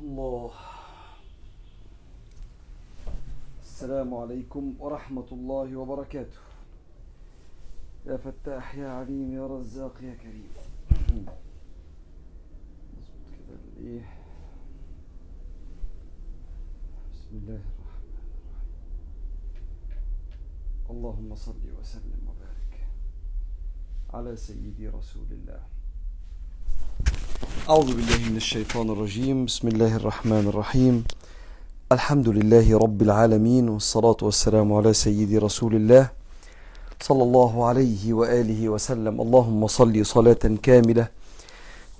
الله. السلام عليكم ورحمة الله وبركاته. يا فتاح يا عليم يا رزاق يا كريم. كده الايه بسم الله الرحمن الرحيم. اللهم صل وسلم وبارك على سيدي رسول الله. أعوذ بالله من الشيطان الرجيم. بسم الله الرحمن الرحيم. الحمد لله رب العالمين والصلاة والسلام على سيدي رسول الله صلى الله عليه وآله وسلم. اللهم صل صلاة كاملة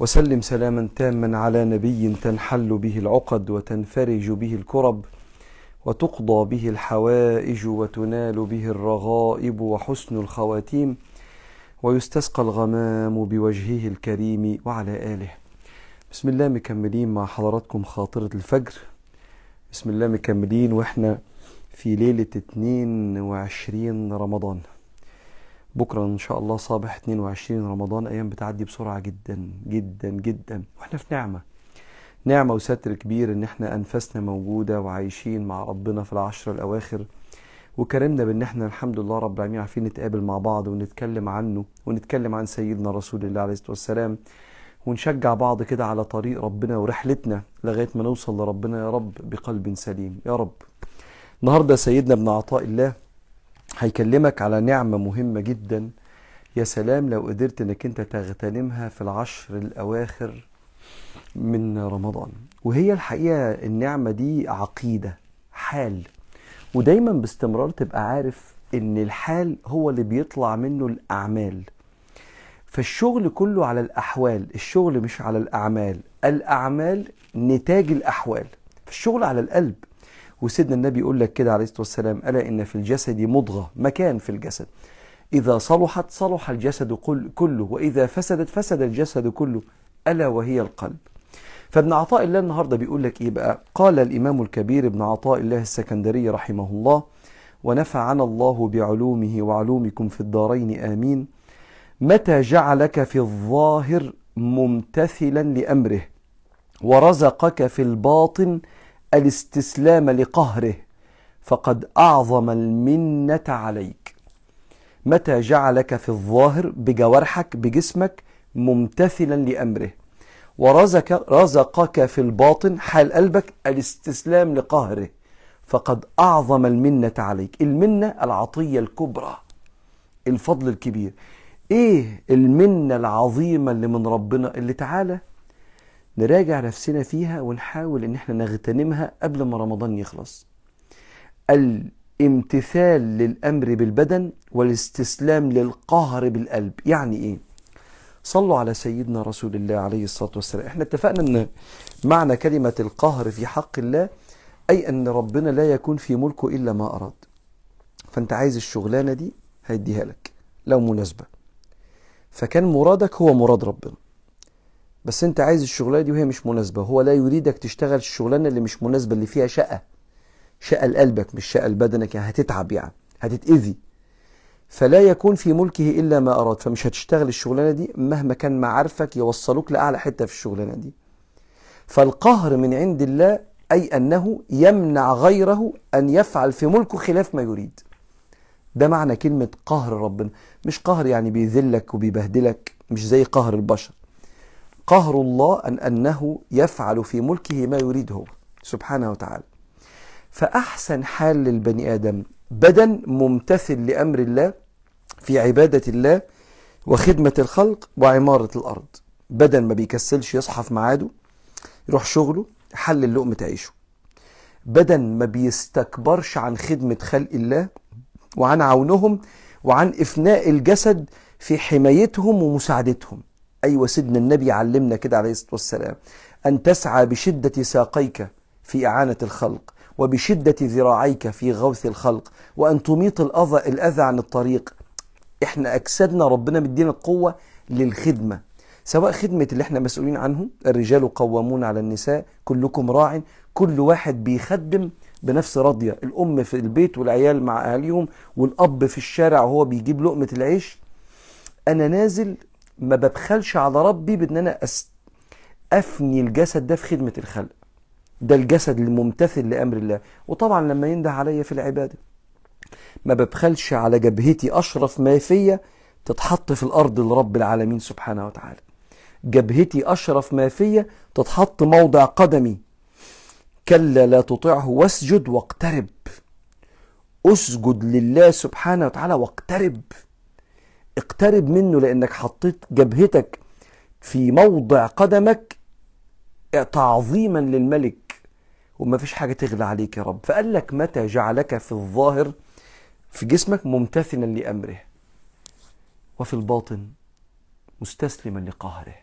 وسلم سلاما تاما على نبي تنحل به العقد وتنفرج به الكرب وتقضى به الحوائج وتنال به الرغائب وحسن الخواتيم. ويستسقى الغمام بوجهه الكريم وعلى آله. بسم الله مكملين مع حضراتكم خاطرة الفجر. بسم الله مكملين وإحنا في ليلة 22 رمضان. بكرة إن شاء الله صباح 22 رمضان أيام بتعدي بسرعة جدا جدا جدا. وإحنا في نعمة. نعمة وستر كبير إن إحنا أنفسنا موجودة وعايشين مع ربنا في العشر الأواخر. وكرمنا بأن إحنا الحمد لله رب العالمين عارفين نتقابل مع بعض ونتكلم عنه ونتكلم عن سيدنا رسول الله عليه الصلاة والسلام. ونشجع بعض كده على طريق ربنا ورحلتنا لغاية ما نوصل لربنا يا رب بقلب سليم. يا رب. النهارده سيدنا ابن عطاء الله هيكلمك على نعمة مهمة جدا. يا سلام لو قدرت إنك أنت تغتنمها في العشر الأواخر من رمضان. وهي الحقيقة النعمة دي عقيدة حال. ودايما باستمرار تبقى عارف إن الحال هو اللي بيطلع منه الأعمال. فالشغل كله على الأحوال الشغل مش على الأعمال الأعمال نتاج الأحوال. فالشغل على القلب. وسيدنا النبي يقول لك كده عليه الصلاة والسلام ألا إن في الجسد مضغة مكان في الجسد. إذا صلحت صلح الجسد كله وإذا فسدت فسد الجسد كله ألا وهي القلب. فابن عطاء الله النهارده بيقول لك إيه بقى؟ قال الإمام الكبير ابن عطاء الله السكندري رحمه الله ونفعنا الله بعلومه وعلومكم في الدارين آمين. متى جعلك في الظاهر ممتثلا لأمره ورزقك في الباطن الاستسلام لقهره فقد أعظم المنة عليك. متى جعلك في الظاهر بجوارحك بجسمك ممتثلا لأمره ورزق رزقك في الباطن حال قلبك الاستسلام لقهره. فقد أعظم المنة عليك. المنة العطية الكبرى. الفضل الكبير. إيه المنة العظيمة اللي من ربنا؟ اللي تعالى نراجع نفسنا فيها ونحاول إن إحنا نغتنمها قبل ما رمضان يخلص. الامتثال للأمر بالبدن والاستسلام للقهر بالقلب. يعني إيه؟ صلوا على سيدنا رسول الله عليه الصلاة والسلام. إحنا اتفقنا إن معنى كلمة القهر في حق الله أي أن ربنا لا يكون في ملكه إلا ما أراد. فأنت عايز الشغلانة دي هيديها لك لو مناسبة. فكان مرادك هو مراد ربنا. بس أنت عايز الشغلانة دي وهي مش مناسبة. هو لا يريدك تشتغل الشغلانة اللي مش مناسبة اللي فيها شقة. شقة لقلبك مش شقة لبدنك يعني هتتعب يعني هتتأذي. فلا يكون في ملكه إلا ما أراد فمش هتشتغل الشغلانة دي مهما كان معارفك يوصلوك لأعلى حتة في الشغلانة دي. فالقهر من عند الله أي أنه يمنع غيره أن يفعل في ملكه خلاف ما يريد. ده معنى كلمة قهر ربنا. مش قهر يعني بيذلك وبيبهدلك مش زي قهر البشر. قهر الله أن أنه يفعل في ملكه ما يريد هو سبحانه وتعالى. فأحسن حال للبني آدم بدن ممتثل لأمر الله في عبادة الله وخدمة الخلق وعمارة الأرض. بدن ما بيكسلش يصحى في ميعاده يروح شغله يحلل لقمة عيشه. بدن ما بيستكبرش عن خدمة خلق الله وعن عونهم وعن إفناء الجسد في حمايتهم ومساعدتهم. أيوه سيدنا النبي علمنا كده عليه الصلاة والسلام. أن تسعى بشدة ساقيك في إعانة الخلق. وبشدة ذراعيك في غوث الخلق وأن تميط الأذى الأذى عن الطريق. إحنا أجسادنا ربنا مدينا القوة للخدمة. سواء خدمة اللي إحنا مسؤولين عنه الرجال قوامون على النساء كلكم راع. كل واحد بيخدم بنفس راضية. الأم في البيت والعيال مع أهاليهم والأب في الشارع وهو بيجيب لقمة العيش. أنا نازل ما ببخلش على ربي بأن أنا. أفني الجسد ده في خدمة الخلق. ده الجسد الممتثل لأمر الله. وطبعا لما ينده عليا في العبادة ما ببخلش على جبهتي أشرف ما فيا تتحط في الأرض لرب العالمين سبحانه وتعالى. جبهتي أشرف ما فيا تتحط موضع قدمي. كلا لا تطعه واسجد واقترب. أسجد لله سبحانه وتعالى واقترب. اقترب منه لأنك حطيت جبهتك في موضع قدمك تعظيما للملك. وما فيش حاجة تغلى عليك يا رب. فقال لك متى جعلك في الظاهر في جسمك ممتثلا لأمره وفي الباطن مستسلما لقهره.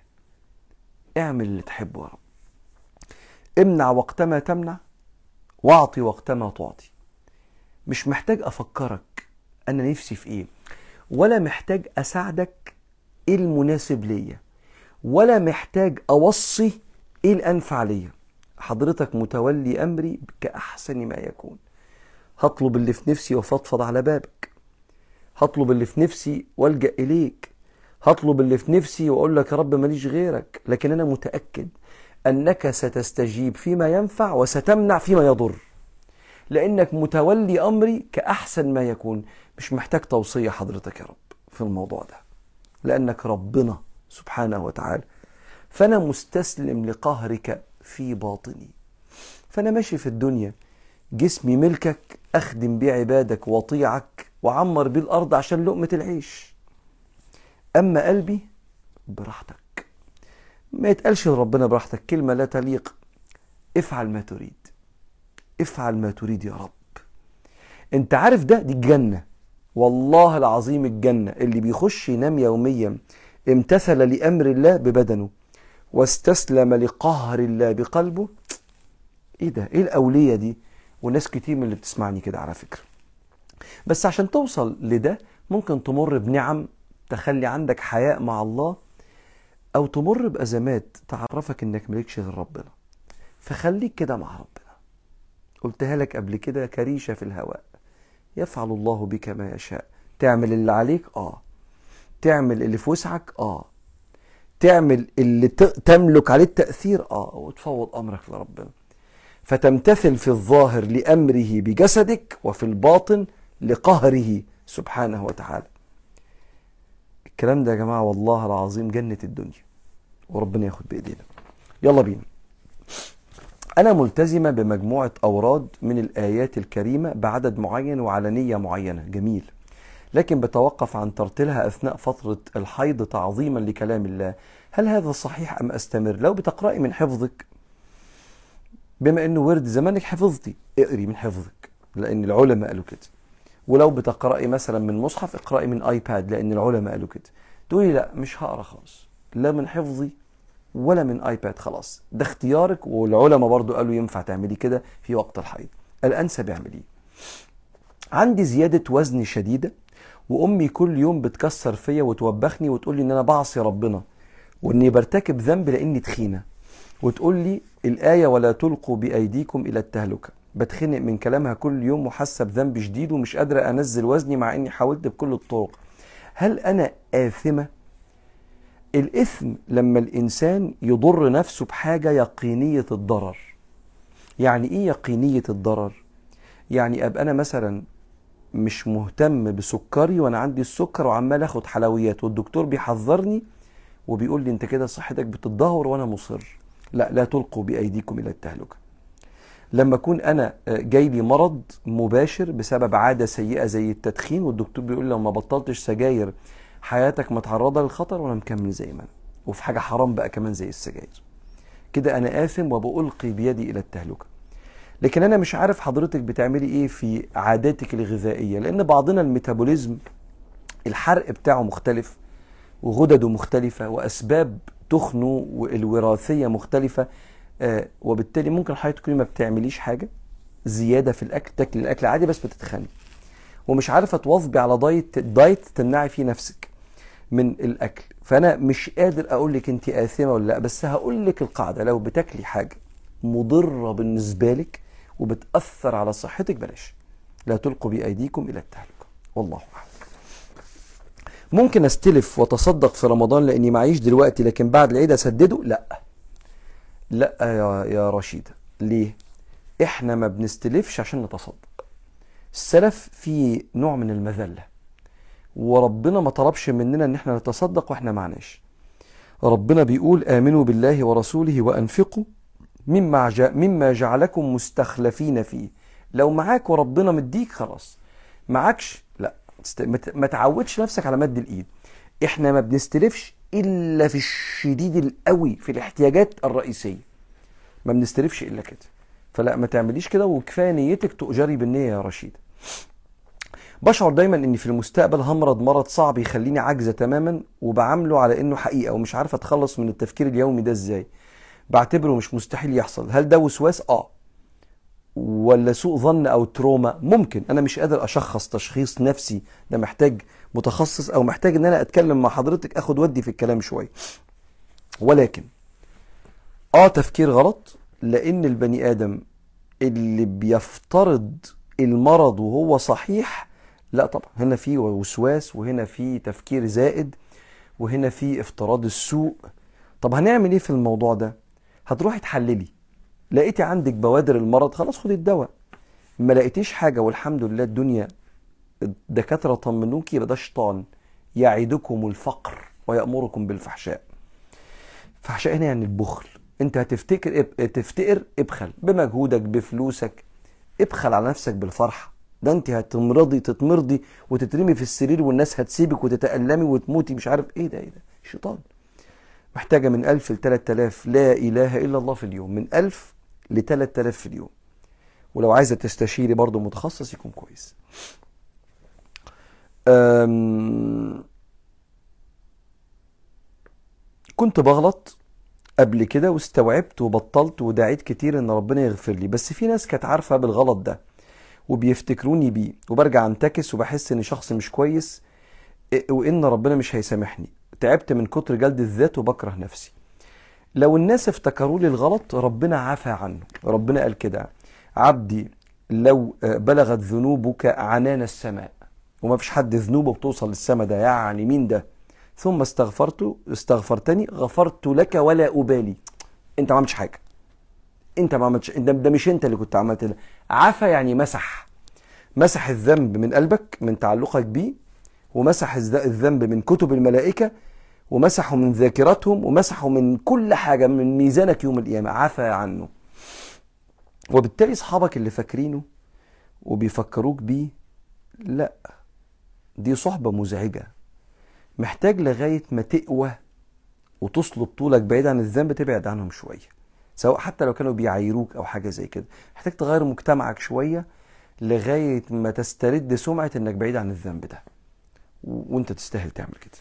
اعمل اللي تحبه يا رب. امنع وقتما تمنع واعطي وقتما تعطي. مش محتاج أفكرك أنا نفسي في إيه ولا محتاج أساعدك إيه المناسب ليا ولا محتاج أوصي إيه الأنفع ليا. حضرتك متولي أمري كأحسن ما يكون. هطلب اللي في نفسي وفضفض على بابك. هطلب اللي في نفسي وألجأ إليك. هطلب اللي في نفسي وأقول لك يا رب ماليش غيرك. لكن أنا متأكد أنك ستستجيب فيما ينفع وستمنع فيما يضر. لأنك متولي أمري كأحسن ما يكون. مش محتاج توصية حضرتك يا رب في الموضوع ده. لأنك ربنا سبحانه وتعالى. فأنا مستسلم لقهرك في باطني. فأنا ماشي في الدنيا جسمي ملكك أخدم بيه عبادك وأطيعك وعمر بيه الأرض عشان لقمة العيش. أما قلبي براحتك. ما يتقالش لربنا براحتك كلمة لا تليق. افعل ما تريد. افعل ما تريد يا رب. أنت عارف ده؟ دي الجنة. والله العظيم الجنة. اللي بيخش ينام يوميا امتثل لأمر الله ببدنه. واستسلم لقهر الله بقلبه. إيه ده؟ إيه الأولية دي؟ وناس كتير من اللي بتسمعني كده على فكرة. بس عشان توصل لده ممكن تمر بنعم تخلي عندك حياء مع الله أو تمر بأزمات تعرفك إنك مالكش غير ربنا. فخليك كده مع ربنا. قلتها لك قبل كده كريشة في الهواء. يفعل الله بك ما يشاء. تعمل اللي عليك؟ آه. تعمل اللي في وسعك؟ آه. تعمل اللي تملك عليه التأثير آه وتفوض أمرك لربنا. فتمتثل في الظاهر لأمره بجسدك وفي الباطن لقهره سبحانه وتعالى. الكلام ده يا جماعة والله العظيم جنة الدنيا وربنا ياخد بإيدينا. يلا بينا. أنا ملتزمة بمجموعة أوراد من الآيات الكريمة بعدد معين وعلى نيه معينة. جميل. لكن بتوقف عن ترتيلها أثناء فترة الحيض تعظيما لكلام الله. هل هذا صحيح أم أستمر؟ لو بتقرأي من حفظك بما إنه ورد زمانك حفظتي اقري من حفظك لأن العلماء قالوا كده. ولو بتقرأي مثلا من مصحف اقرأي من iPad لأن العلماء قالوا كده. تقولي لا مش هقرأ خالص لا من حفظي ولا من iPad خلاص. ده اختيارك والعلماء برضو قالوا ينفع تعملي كده في وقت الحيض. الانسب اعمليه عندي زيادة وزن شديدة. وأمي كل يوم بتكسر فيا وتوبخني وتقول لي إن أنا بعصي ربنا وإني برتكب ذنب لأني تخينة وتقول لي الآية ولا تلقوا بأيديكم إلى التهلكة. بتخنق من كلامها كل يوم وحاسة بذنب شديد ومش قادرة أنزل وزني مع إني حاولت بكل الطرق. هل أنا آثمة؟ الإثم لما الإنسان يضر نفسه بحاجة يقينية الضرر. يعني إيه يقينية الضرر؟ يعني أبقى أنا مثلا مش مهتم بسكري وأنا عندي السكر وعمال آخد حلويات والدكتور بيحذرني وبيقول لي أنت كده صحتك بتتدهور وأنا مصر. لا لا تلقوا بأيديكم إلى التهلكة. لما أكون أنا جاي لي مرض مباشر بسبب عادة سيئة زي التدخين والدكتور بيقول لي لو ما بطلتش سجاير حياتك متعرضة للخطر وأنا مكمل زي ما أنا. وفي حاجة حرام بقى كمان زي السجاير. كده أنا آثم وبألقي بيدي إلى التهلكة. لكن أنا مش عارف حضرتك بتعملي إيه في عاداتك الغذائية لأن بعضنا الميتابوليزم الحرق بتاعه مختلف وغدده مختلفة وأسباب تخنه والوراثية مختلفة آه وبالتالي ممكن حضرتك تكوني ما بتعمليش حاجة زيادة في الأكل تاكلي الأكل عادي بس بتتخني. ومش عارفة تواظبي على دايت دايت تمنعي فيه نفسك من الأكل. فأنا مش قادر أقول لك أنت آثمة ولا لأ بس هقول لك القاعدة. لو بتاكلي حاجة مضرة بالنسبة لك وبتأثر على صحتك بلاش. لا تلقوا بأيديكم إلى التهلكة. والله أعلم. ممكن أستلف وتصدق في رمضان لأني معيش دلوقتي لكن بعد العيد أسدده؟ لا. لا يا يا رشيده ليه؟ إحنا ما بنستلفش عشان نتصدق. السلف في نوع من المذلة. وربنا ما طلبش مننا إن إحنا نتصدق وإحنا معناش. ربنا بيقول آمنوا بالله ورسوله وأنفقوا مما مما جعلكم مستخلفين فيه. لو معاك وربنا مديك خلاص. معكش لا. ما تعودش نفسك على مد الإيد. إحنا ما بنستلفش إلا في الشديد القوي في الاحتياجات الرئيسية. ما بنستلفش إلا كده. فلا ما تعمليش كده وكفاية نيتك تؤجري بالنية يا رشيد. بشعر دايما إني في المستقبل همرض مرض صعب يخليني عاجزة تماما وبعامله على إنه حقيقة ومش عارف أتخلص من التفكير اليومي ده إزاي. بعتبره مش مستحيل يحصل. هل ده وسواس؟ آه. ولا سوء ظن أو تروما؟ ممكن. أنا مش قادر أشخص تشخيص نفسي. ده محتاج متخصص أو محتاج إن أنا أتكلم مع حضرتك آخد ودي في الكلام شوية. ولكن آه تفكير غلط لأن البني آدم اللي بيفترض المرض وهو صحيح لا طبعا. هنا في وسواس وهنا في تفكير زائد وهنا في افتراض السوء. طب هنعمل إيه في الموضوع ده؟ هتروحي تحللي لقيتي عندك بوادر المرض خلاص خدي الدواء. ما لقيتيش حاجة والحمد لله الدنيا الدكاترة طمنوكي يبقى ده شيطان يعيدكم الفقر ويأمركم بالفحشاء. فحشاء هنا يعني البخل. انت هتفتكر تفتقر ابخل. بمجهودك بفلوسك. ابخل على نفسك بالفرحة. ده انت هتمرضي تتمرضي وتترمي في السرير والناس هتسيبك وتتألمي وتموتي مش عارف إيه ده إيه ده. شيطان. محتاجة من ألف لتلات آلاف لا إله إلا الله في اليوم. من ألف لتلات آلاف في اليوم. ولو عايزة تستشيري برضو متخصص يكون كويس. كنت بغلط قبل كده واستوعبت وبطلت ودعيت كتير إن ربنا يغفر لي. بس في ناس كانت عارفة بالغلط ده وبيفتكروني بيه. وبرجع انتكس وبحس إني شخص مش كويس وإن ربنا مش هيسامحني. تعبت من كتر جلد الذات وبكره نفسي. لو الناس افتكروا لي الغلط ربنا عفى عنه. ربنا قال كده عبدي لو بلغت ذنوبك عنان السماء وما فيش حد ذنوبه بتوصل للسماء ده يعني مين ده؟ ثم استغفرت استغفرتني غفرت لك ولا أبالي. أنت ما عملتش حاجة. أنت ما عملتش ده, ده مش أنت اللي كنت عملت ده. عفى يعني مسح مسح الذنب من قلبك من تعلقك بيه ومسح الذنب من كتب الملائكة ومسحوا من ذاكرتهم ومسحوا من كل حاجة من ميزانك يوم القيامة. عفى عنه. وبالتالي أصحابك اللي فاكرينه وبيفكروك بيه لا دي صحبة مزعجة. محتاج لغاية ما تقوى وتصلب طولك بعيد عن الذنب تبعد عنهم شوية. سواء حتى لو كانوا بيعايروك أو حاجة زي كده. محتاج تغير مجتمعك شوية لغاية ما تسترد سمعة إنك بعيد عن الذنب ده. وانت تستاهل تعمل كده.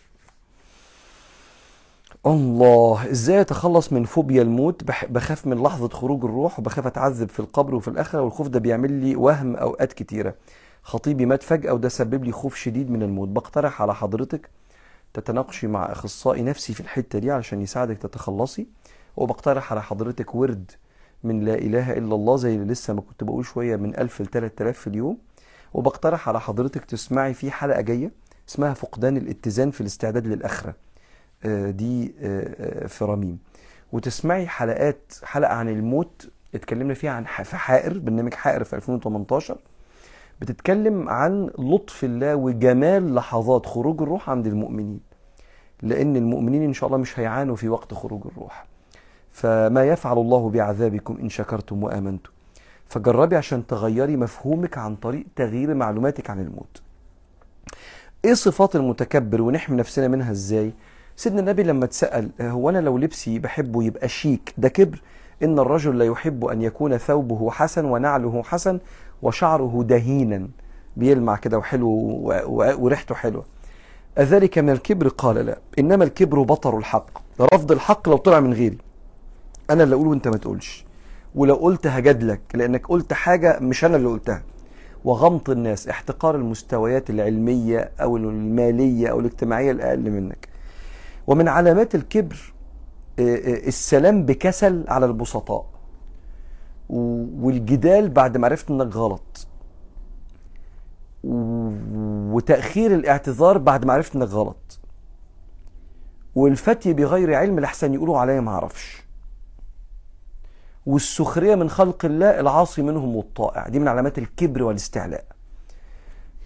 الله إزاي اتخلص من فوبيا الموت؟ بخاف من لحظة خروج الروح وبخاف اتعذب في القبر وفي الآخرة والخوف ده بيعمل لي وهم أوقات كتيرة. خطيبي مات فجأة وده سبب لي خوف شديد من الموت. بقترح على حضرتك تتناقشي مع أخصائي نفسي في الحتة دي علشان يساعدك تتخلصي. وبقترح على حضرتك ورد من لا إله إلا الله زي اللي لسه ما كنت بقول شوية من 1000 ل 3000 في اليوم. وبقترح على حضرتك تسمعي في حلقة جاية اسمها فقدان الاتزان في الاستعداد للأخرة. دي في رميم. وتسمعي حلقات حلقة عن الموت اتكلمنا فيها عن في حائر برنامج حائر في 2018 بتتكلم عن لطف الله وجمال لحظات خروج الروح عند المؤمنين. لأن المؤمنين إن شاء الله مش هيعانوا في وقت خروج الروح. فما يفعل الله بعذابكم إن شكرتم وآمنتم. فجربي عشان تغيري مفهومك عن طريق تغيير معلوماتك عن الموت. إيه صفات المتكبر ونحمي نفسنا منها إزاي؟ سيدنا النبي لما اتسأل هو أنا لو لبسي بحبه يبقى شيك ده كبر؟ إن الرجل لا يحب أن يكون ثوبه حسن ونعله حسن وشعره دهينا. بيلمع كده وحلو وريحته حلوة. أذلك من الكبر؟ قال لا. إنما الكبر بطر الحق. رفض الحق لو طلع من غيري. أنا اللي أقوله وأنت ما تقولش. ولو قلت هجادلك لأنك قلت حاجة مش أنا اللي قلتها. وغمط الناس احتقار المستويات العلمية أو المالية أو الاجتماعية الأقل منك. ومن علامات الكبر السلام بكسل على البسطاء. والجدال بعد ما عرفت إنك غلط. وتأخير الاعتذار بعد ما عرفت إنك غلط. والفتي بغير علم لحسن يقولوا عليا ما أعرفش. والسخرية من خلق الله العاصي منهم والطائع. دي من علامات الكبر والاستعلاء.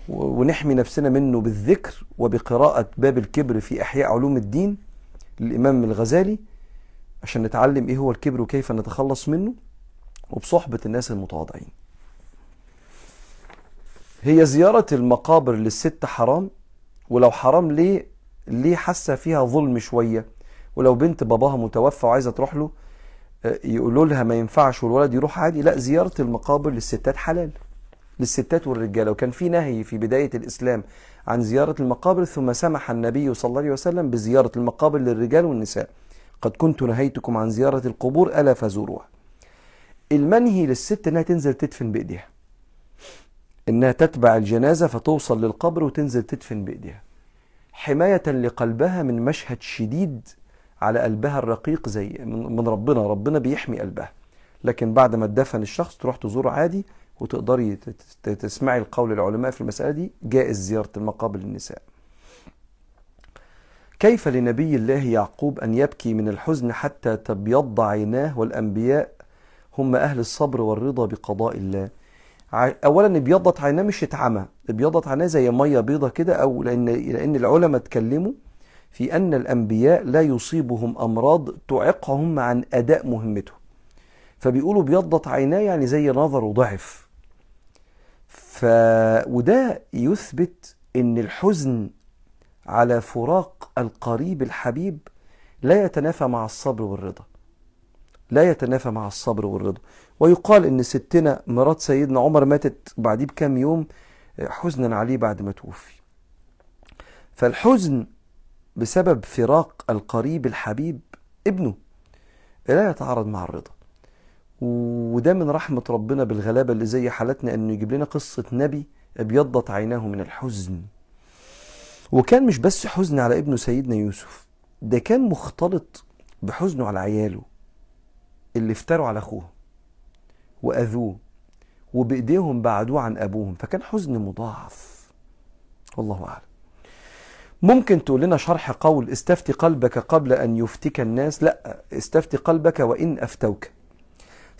ونحمي نفسنا منه بالذكر وبقراءة باب الكبر في إحياء علوم الدين للإمام الغزالي عشان نتعلم إيه هو الكبر وكيف نتخلص منه وبصحبة الناس المتواضعين. هي زيارة المقابر للست حرام ولو حرام ليه ليه حاسة فيها ظلم شوية؟ ولو بنت باباها متوفى وعايزة تروح له يقولوا لها ما ينفعش والولد يروح عادي. لا زيارة المقابر للستات حلال. للستات والرجالة وكان في نهي في بداية الإسلام عن زيارة المقابر ثم سمح النبي صلى الله عليه وسلم بزيارة المقابر للرجال والنساء. قد كنت نهيتكم عن زيارة القبور ألا فزوروها. المنهي للست إنها تنزل تدفن بإيديها. إنها تتبع الجنازة فتوصل للقبر وتنزل تدفن بإيديها. حماية لقلبها من مشهد شديد على قلبها الرقيق زي من ربنا. ربنا بيحمي قلبها. لكن بعد ما تدفن الشخص تروح تزوره عادي وتقدري تسمعي القول العلماء في المسألة دي جائز زيارة المقابر للنساء. كيف لنبي الله يعقوب أن يبكي من الحزن حتى تبيض عيناه والأنبياء هم أهل الصبر والرضا بقضاء الله؟ أولا ابيضت عيناه مش اتعمى. ابيضت عيناه زي مية بيضة كده أو لأن لأن العلماء اتكلموا في أن الأنبياء لا يصيبهم أمراض تعيقهم عن أداء مهمتهم فبيقولوا بيضت عيناه يعني زي نظره ضعف. ف وده يثبت إن الحزن على فراق القريب الحبيب لا يتنافى مع الصبر والرضا. لا يتنافى مع الصبر والرضا. ويقال إن ستنا مرات سيدنا عمر ماتت بعديه بكام يوم حزنا عليه بعد ما توفي. فالحزن بسبب فراق القريب الحبيب ابنه. لا يتعارض مع الرضا. وده من رحمة ربنا بالغلابة اللي زي حالتنا إنه يجيب لنا قصة نبي أبيضت عيناه من الحزن. وكان مش بس حزن على ابنه سيدنا يوسف ده كان مختلط بحزنه على عياله اللي افتروا على أخوه وأذوه وبإيديهم بعدوه عن أبوهم فكان حزن مضاعف. والله أعلم. ممكن تقول لنا شرح قول استفتي قلبك قبل أن يفتك الناس؟ لا استفتي قلبك وإن أفتوك.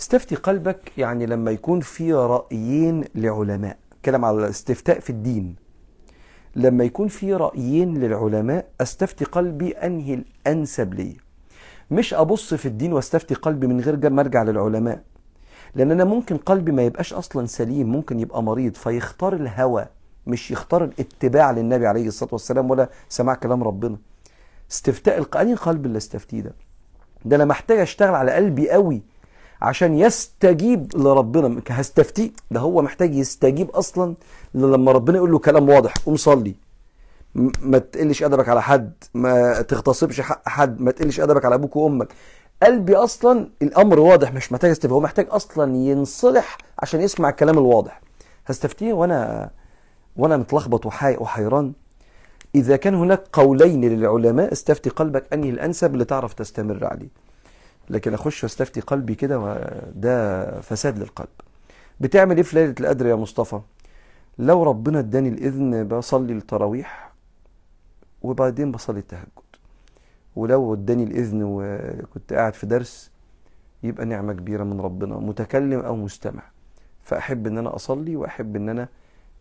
استفتي قلبك يعني لما يكون في رأيين لعلماء. كلام على الاستفتاء في الدين. لما يكون في رأيين للعلماء استفتي قلبي أنهي الأنسب لي. مش أبص في الدين واستفتي قلبي من غير ما ارجع للعلماء. لأن أنا ممكن قلبي ما يبقاش أصلا سليم ممكن يبقى مريض فيختار الهوى. مش يختار الاتباع للنبي عليه الصلاة والسلام ولا سماع كلام ربنا. استفتاء الق... أنهي قلب اللي استفتيه ده؟ ده أنا محتاج أشتغل على قلبي قوي عشان يستجيب لربنا. هستفتيه؟ ده هو محتاج يستجيب أصلا لما ربنا يقول له كلام واضح. قوم صلي. ما تقلش أدبك على حد. ما تغتصبش حق حد. ما تقلش أدبك على أبوك وأمك. قلبي أصلا الأمر واضح مش محتاج استفتاء هو محتاج أصلا ينصلح عشان يسمع الكلام الواضح. هستفتيه وأنا وأنا متلخبط وحي وحيران. إذا كان هناك قولين للعلماء استفتي قلبك انهي الأنسب اللي تعرف تستمر عليه. لكن أخش واستفتي قلبي كده ده فساد للقلب. بتعمل إيه في ليلة القدر يا مصطفى؟ لو ربنا اداني الإذن بصلي التراويح وبعدين بصلي التهجد. ولو اداني الإذن وكنت قاعد في درس يبقى نعمة كبيرة من ربنا متكلم أو مستمع. فأحب إن أنا أصلي وأحب إن أنا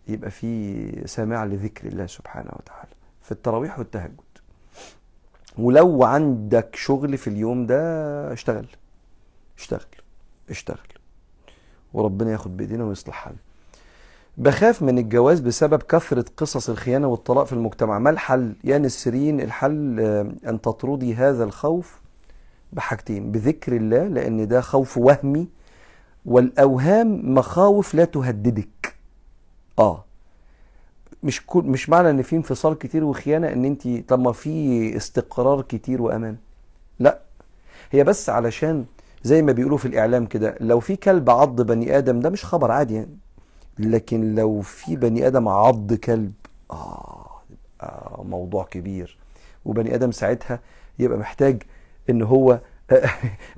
يبقى في سماع لذكر الله سبحانه وتعالى في التراويح والتهجد. ولو عندك شغل في اليوم ده اشتغل. اشتغل. اشتغل. وربنا ياخد بإيدينا ويصلح حالنا. بخاف من الجواز بسبب كثرة قصص الخيانة والطلاق في المجتمع. ما الحل؟ يا نسرين الحل آه، أن تطردي هذا الخوف بحاجتين. بذكر الله لأن ده خوف وهمي. والأوهام مخاوف لا تهددك. آه. مش كل مش معنى إن في انفصال كتير وخيانة إن انت طب ما في استقرار كتير وأمان. لا. هي بس علشان زي ما بيقولوا في الإعلام كده لو في كلب عض بني آدم ده مش خبر عادي يعني. لكن لو في بني آدم عض كلب آه يبقى موضوع كبير. وبني آدم ساعتها يبقى محتاج إن هو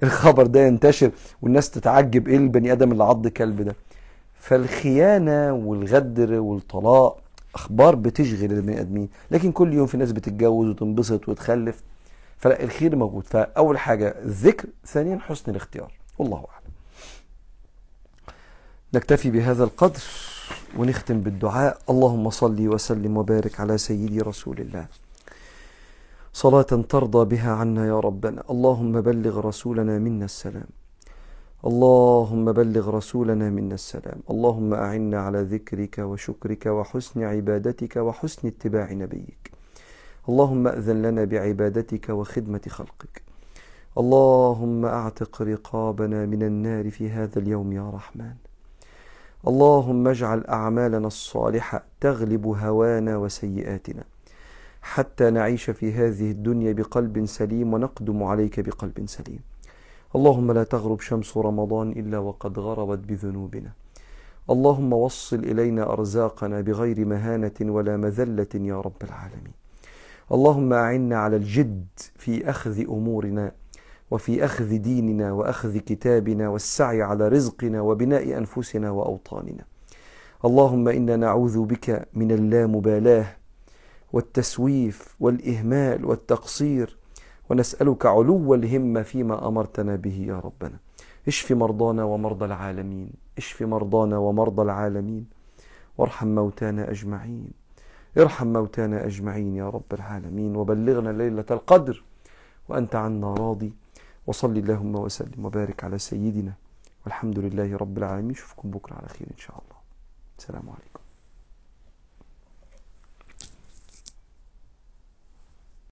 الخبر ده ينتشر والناس تتعجب إيه البني آدم اللي عض كلب ده. فالخيانة والغدر والطلاق أخبار بتشغل البني آدمين. لكن كل يوم في ناس بتتجوز وتنبسط وتخلف فلا الخير موجود. فأول حاجة الذكر ثانيا حسن الاختيار. والله أعلم. نكتفي بهذا القدر ونختم بالدعاء. اللهم صل وسلم وبارك على سيدي رسول الله. صلاة ترضى بها عنا يا ربنا. اللهم بلغ رسولنا منا السلام. اللهم بلغ رسولنا منا السلام. اللهم أعنا على ذكرك وشكرك وحسن عبادتك وحسن اتباع نبيك. اللهم أذن لنا بعبادتك وخدمة خلقك. اللهم أعتق رقابنا من النار في هذا اليوم يا رحمن. اللهم اجعل أعمالنا الصالحة تغلب هوانا وسيئاتنا. حتى نعيش في هذه الدنيا بقلب سليم ونقدم عليك بقلب سليم. اللهم لا تغرب شمس رمضان إلا وقد غربت بذنوبنا. اللهم وصل إلينا أرزاقنا بغير مهانة ولا مذلة يا رب العالمين. اللهم أعنا على الجد في أخذ أمورنا وفي أخذ ديننا وأخذ كتابنا والسعي على رزقنا وبناء أنفسنا وأوطاننا. اللهم إنا نعوذ بك من اللامبالاة والتسويف والإهمال والتقصير ونسألك علو الهمة فيما أمرتنا به يا ربنا. اشف مرضانا ومرضى العالمين. اشف مرضانا ومرضى العالمين. وارحم موتانا أجمعين. ارحم موتانا أجمعين يا رب العالمين. وبلغنا ليلة القدر وأنت عنا راضي. وصل اللهم وسلم وبارك على سيدنا. والحمد لله رب العالمين. اشوفكم بكرة على خير إن شاء الله. السلام عليكم.